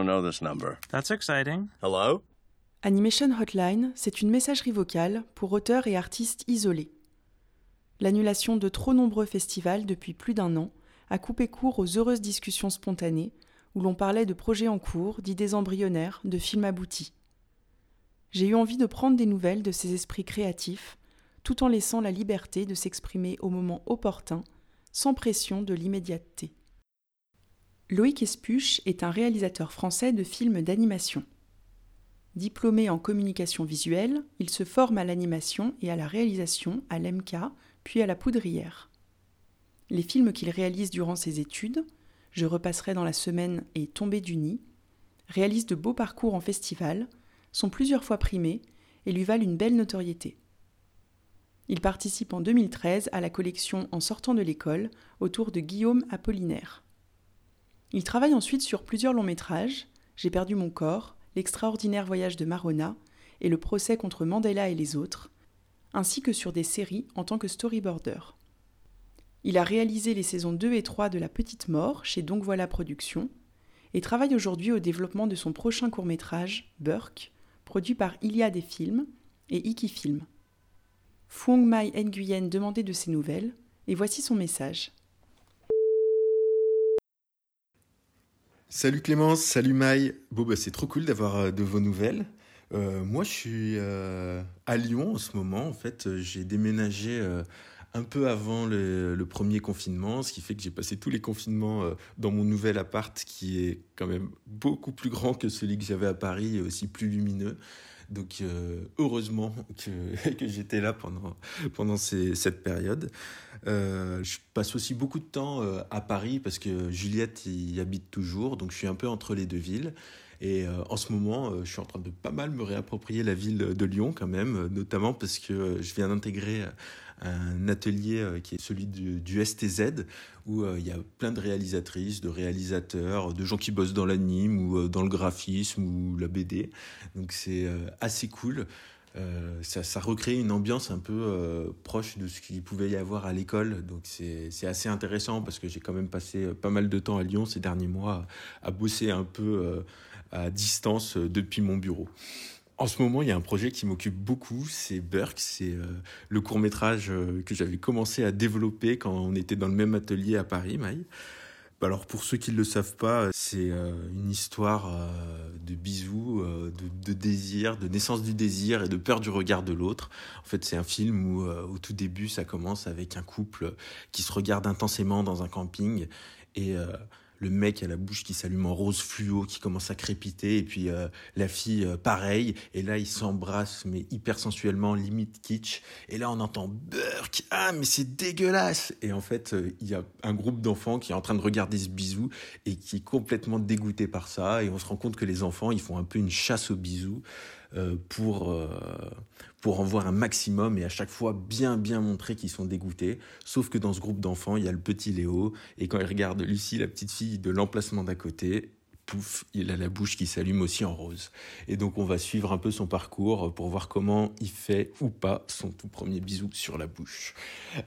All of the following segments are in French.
don't know this number. That's exciting. Hello? Animation Hotline, c'est une messagerie vocale pour auteurs et artistes isolés. L'annulation de trop nombreux festivals depuis plus d'un an a coupé court aux heureuses discussions spontanées où l'on parlait de projets en cours, d'idées embryonnaires, de films aboutis. J'ai eu envie de prendre des nouvelles de ces esprits créatifs, tout en laissant la liberté de s'exprimer au moment opportun, sans pression de l'immédiateté. Loïc Espuche est un réalisateur français de films d'animation. Diplômé en communication visuelle, il se forme à l'animation et à la réalisation à l'EMK, puis à la Poudrière. Les films qu'il réalise durant ses études, Je repasserai dans la semaine et Tomber du nid, réalisent de beaux parcours en festival, sont plusieurs fois primés et lui valent une belle notoriété. Il participe en 2013 à la collection En sortant de l'école autour de Guillaume Apollinaire. Il travaille ensuite sur plusieurs longs métrages, J'ai perdu mon corps, L'extraordinaire voyage de Marona et le procès contre Mandela et les autres, ainsi que sur des séries en tant que storyboarder. Il a réalisé les saisons 2 et 3 de La Petite Mort chez Donc Voilà Productions et travaille aujourd'hui au développement de son prochain court-métrage, Burke, produit par Ilia des Films et Iki Film. Fuong Mai Nguyen demandait de ses nouvelles, et voici son message. Salut Clémence, salut Maï. Bon, bah, c'est trop cool d'avoir euh, de vos nouvelles. Euh, moi, je suis euh, à Lyon en ce moment. En fait, j'ai déménagé un peu avant le, le, premier confinement, ce qui fait que j'ai passé tous les confinements dans mon nouvel appart qui est quand même beaucoup plus grand que celui que j'avais à Paris et aussi plus lumineux. Donc euh, heureusement que, j'étais là pendant, pendant cette période. Euh, je passe aussi beaucoup de temps euh, à Paris parce que Juliette y habite toujours, donc je suis un peu entre les deux villes. Et euh, en ce moment, euh, je suis en train de pas mal me réapproprier la ville de Lyon quand même, notamment parce que je viens d'intégrer un atelier qui est celui du, STZ, où il y a plein de réalisatrices, de réalisateurs, de gens qui bossent dans l'anime ou dans le graphisme ou la BD. Donc c'est assez cool. Euh, ça, ça, recrée une ambiance un peu euh, proche de ce qu'il pouvait y avoir à l'école. Donc c'est assez intéressant parce que j'ai quand même passé pas mal de temps à Lyon ces derniers mois à, bosser un peu euh, à distance depuis mon bureau. En ce moment, il y a un projet qui m'occupe beaucoup, c'est Burke, c'est le court métrage que j'avais commencé à développer quand on était dans le même atelier à Paris, Maï. Alors pour ceux qui ne le savent pas, c'est euh, une histoire euh, de bisous, euh, de, de, désir, de naissance du désir et de peur du regard de l'autre. En fait, c'est un film où au tout début, ça commence avec un couple qui se regarde intensément dans un camping et le mec a la bouche qui s'allume en rose fluo, qui commence à crépiter, et puis euh, la fille euh, pareil, et là ils s'embrassent mais hyper sensuellement, limite kitsch, et là on entend Burk, ah mais c'est dégueulasse, et en fait euh, il y a un groupe d'enfants qui est en train de regarder ce bisou et qui est complètement dégoûté par ça, et on se rend compte que les enfants ils font un peu une chasse aux bisous. Euh, pour, euh, pour en voir un maximum et à chaque fois bien bien montrer qu'ils sont dégoûtés. Sauf que dans ce groupe d'enfants, il y a le petit Léo et quand il regarde Lucie, la petite fille de l'emplacement d'à côté, il a la bouche qui s'allume aussi en rose. Et donc on va suivre un peu son parcours pour voir comment il fait ou pas son tout premier bisou sur la bouche.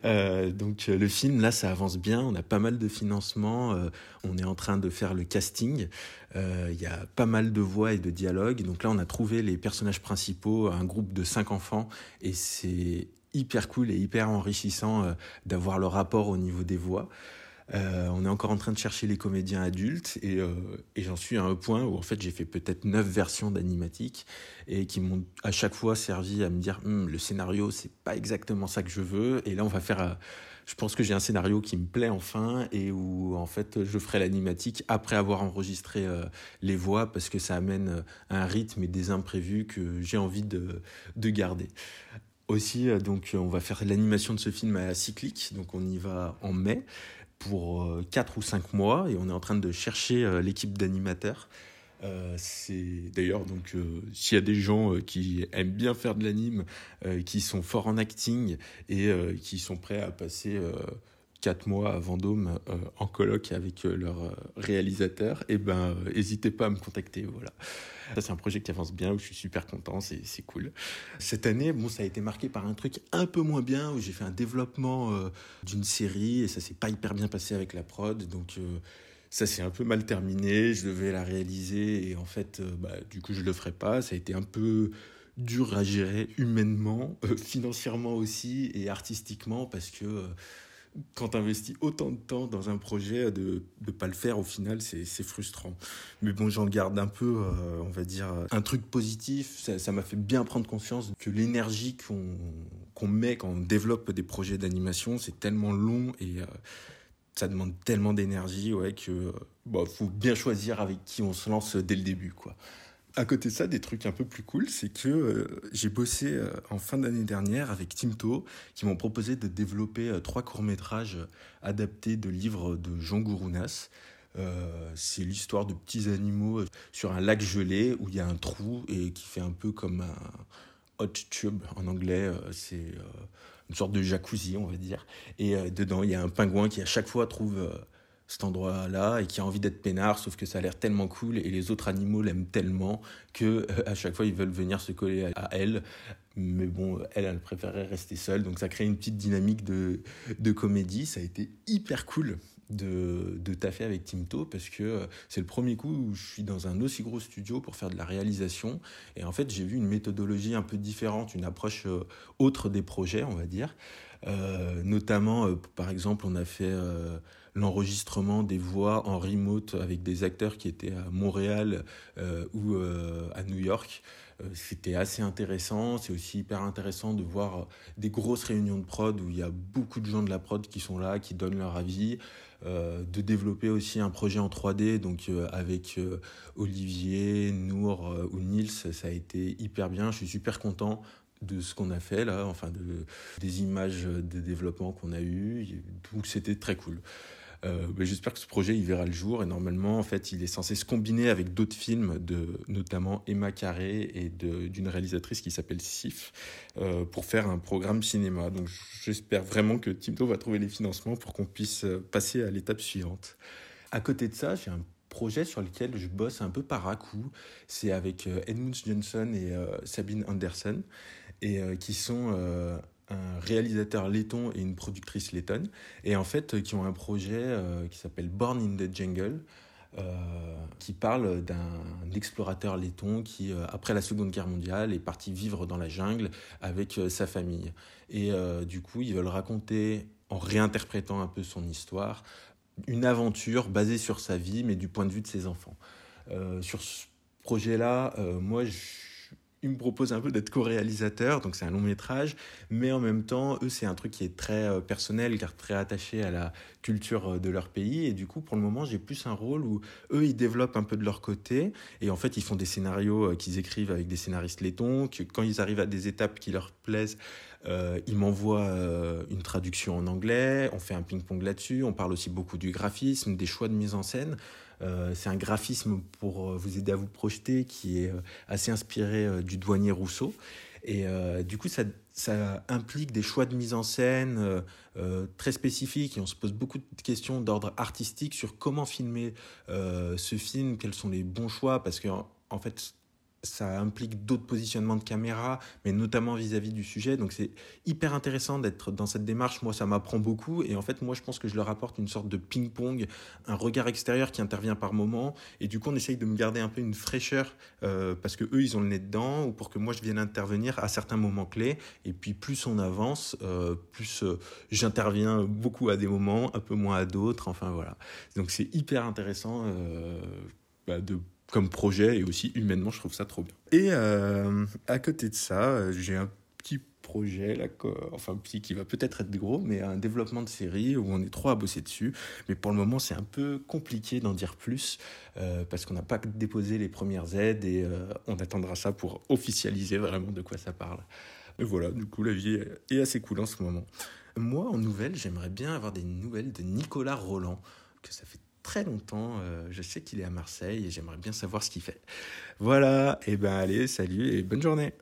Euh, donc le film là, ça avance bien, on a pas mal de financement, euh, on est en train de faire le casting, euh, il y a pas mal de voix et de dialogues. Donc là, on a trouvé les personnages principaux, un groupe de cinq enfants, et c'est hyper cool et hyper enrichissant euh, d'avoir le rapport au niveau des voix. Euh, on est encore en train de chercher les comédiens adultes et, euh, et j'en suis à un point où en fait j'ai fait peut-être neuf versions d'animatique et qui m'ont à chaque fois servi à me dire hm, le scénario c'est pas exactement ça que je veux. Et là on va faire euh, je pense que j'ai un scénario qui me plaît enfin et où en fait je ferai l'animatique après avoir enregistré les voix parce que ça amène un rythme et des imprévus que j'ai envie de, de garder. Aussi donc on va faire l'animation de ce film à Cyclique donc on y va en mai pour 4 euh, ou 5 mois et on est en train de chercher euh, l'équipe d'animateurs. Euh, c'est d'ailleurs donc s'il y a des gens qui aiment bien faire de l'anime, qui sont forts en acting et qui sont prêts à passer quatre mois à Vendôme en colloque avec leur réalisateur, et eh ben n'hésitez pas à me contacter. Voilà. Ça, c'est un projet qui avance bien, où je suis super content, c'est cool. Cette année, bon, ça a été marqué par un truc un peu moins bien, où j'ai fait un développement euh, d'une série, et ça s'est pas hyper bien passé avec la prod, donc... Euh, ça s'est un peu mal terminé, je devais la réaliser et en fait, bah, du coup, je le ferai pas. Ça a été un peu dur à gérer humainement, financièrement aussi et artistiquement parce que quand tu investis autant de temps dans un projet, de ne pas le faire, au final, c'est frustrant. Mais bon, j'en garde un peu, euh, on va dire, un truc positif. Ça m'a fait bien prendre conscience que l'énergie qu'on met quand on développe des projets d'animation, c'est tellement long et euh, ça demande tellement d'énergie ouais, que bah, faut bien choisir avec qui on se lance dès le début. quoi. À côté de ça, des trucs un peu plus cool, c'est que euh, j'ai bossé euh, en fin d'année dernière avec Timto, qui m'ont proposé de développer euh, trois courts-métrages adaptés de livres de Jean Gourounas. c'est l'histoire de petits animaux sur un lac gelé où il y a un trou et qui fait un peu comme un hot tube en anglais. c'est une sorte de jacuzzi, on va dire. Et dedans, il y a un pingouin qui à chaque fois trouve cet endroit-là et qui a envie d'être peinard, sauf que ça a l'air tellement cool et les autres animaux l'aiment tellement que euh, à chaque fois ils veulent venir se coller à, elle. Mais bon, elle, elle préférait rester seule, donc ça crée une petite dynamique de, de comédie. Ça a été hyper cool de, de taffer avec Timto parce que euh, c'est le premier coup où je suis dans un aussi gros studio pour faire de la réalisation et en fait j'ai vu une méthodologie un peu différente, une approche euh, autre des projets, on va dire. Notamment, par exemple, on a fait l'enregistrement des voix en remote avec des acteurs qui étaient à Montréal euh, ou euh, à New York. Euh, c'était assez intéressant. C'est aussi hyper intéressant de voir des grosses réunions de prod où il y a beaucoup de gens de la prod qui sont là, qui donnent leur avis. de développer aussi un projet en 3D, donc avec Olivier, Nour ou Nils, ça a été hyper bien. Je suis super content de ce qu'on a fait là, enfin de, des images de développement qu'on a eues. Donc c'était très cool. Euh, j'espère que ce projet il verra le jour et normalement en fait il est censé se combiner avec d'autres films de notamment Emma Carré et d'une réalisatrice qui s'appelle Sif euh, pour faire un programme cinéma. Donc j'espère vraiment que Timto va trouver les financements pour qu'on puisse euh, passer à l'étape suivante. À côté de ça, j'ai un projet sur lequel je bosse un peu par à coup. C'est avec Edmund Johnson et Sabine Anderson et qui sont un réalisateur letton et une productrice lettonne, et en fait, qui ont un projet euh, qui s'appelle Born in the Jungle, euh, qui parle d'un explorateur letton qui, euh, après la Seconde Guerre mondiale, est parti vivre dans la jungle avec sa famille. Et du coup, ils veulent raconter, en réinterprétant un peu son histoire, une aventure basée sur sa vie, mais du point de vue de ses enfants. sur ce projet-là, moi, je ils me proposent un peu d'être co-réalisateur, donc c'est un long métrage, mais en même temps, eux, c'est un truc qui est très euh, personnel, car très attaché à la culture euh, de leur pays, et du coup, pour le moment, j'ai plus un rôle où eux, ils développent un peu de leur côté, et en fait, ils font des scénarios euh, qu'ils écrivent avec des scénaristes lettons, que quand ils arrivent à des étapes qui leur plaisent, ils m'envoient une traduction en anglais, on fait un ping-pong là-dessus, on parle aussi beaucoup du graphisme, des choix de mise en scène. Euh, c'est un graphisme pour euh, vous aider à vous projeter qui est euh, assez inspiré du douanier Rousseau. Et du coup, ça, implique des choix de mise en scène très spécifiques et on se pose beaucoup de questions d'ordre artistique sur comment filmer ce film, quels sont les bons choix, parce que en fait, ça implique d'autres positionnements de caméra, mais notamment vis-à-vis du sujet. Donc c'est hyper intéressant d'être dans cette démarche. Moi, ça m'apprend beaucoup. Et en fait, moi, je pense que je leur apporte une sorte de ping-pong, un regard extérieur qui intervient par moment. Et du coup, on essaye de me garder un peu une fraîcheur euh, parce que eux, ils ont le nez dedans, ou pour que moi, je vienne intervenir à certains moments clés. Et puis, plus on avance, euh, plus euh, j'interviens beaucoup à des moments, un peu moins à d'autres. Enfin, voilà. Donc c'est hyper intéressant bah, de comme projet et aussi humainement, je trouve ça trop bien. Et euh, à côté de ça, j'ai un petit projet, là, enfin petit qui va peut-être être gros, mais un développement de série où on est trois à bosser dessus. Mais pour le moment, c'est un peu compliqué d'en dire plus euh, parce qu'on n'a pas déposé les premières aides et euh, on attendra ça pour officialiser vraiment de quoi ça parle. Et voilà, du coup, la vie est assez cool en ce moment. Moi, en nouvelles, j'aimerais bien avoir des nouvelles de Nicolas Roland, que ça fait très longtemps. Euh, je sais qu'il est à Marseille et j'aimerais bien savoir ce qu'il fait. Voilà, et ben allez, salut et bonne journée.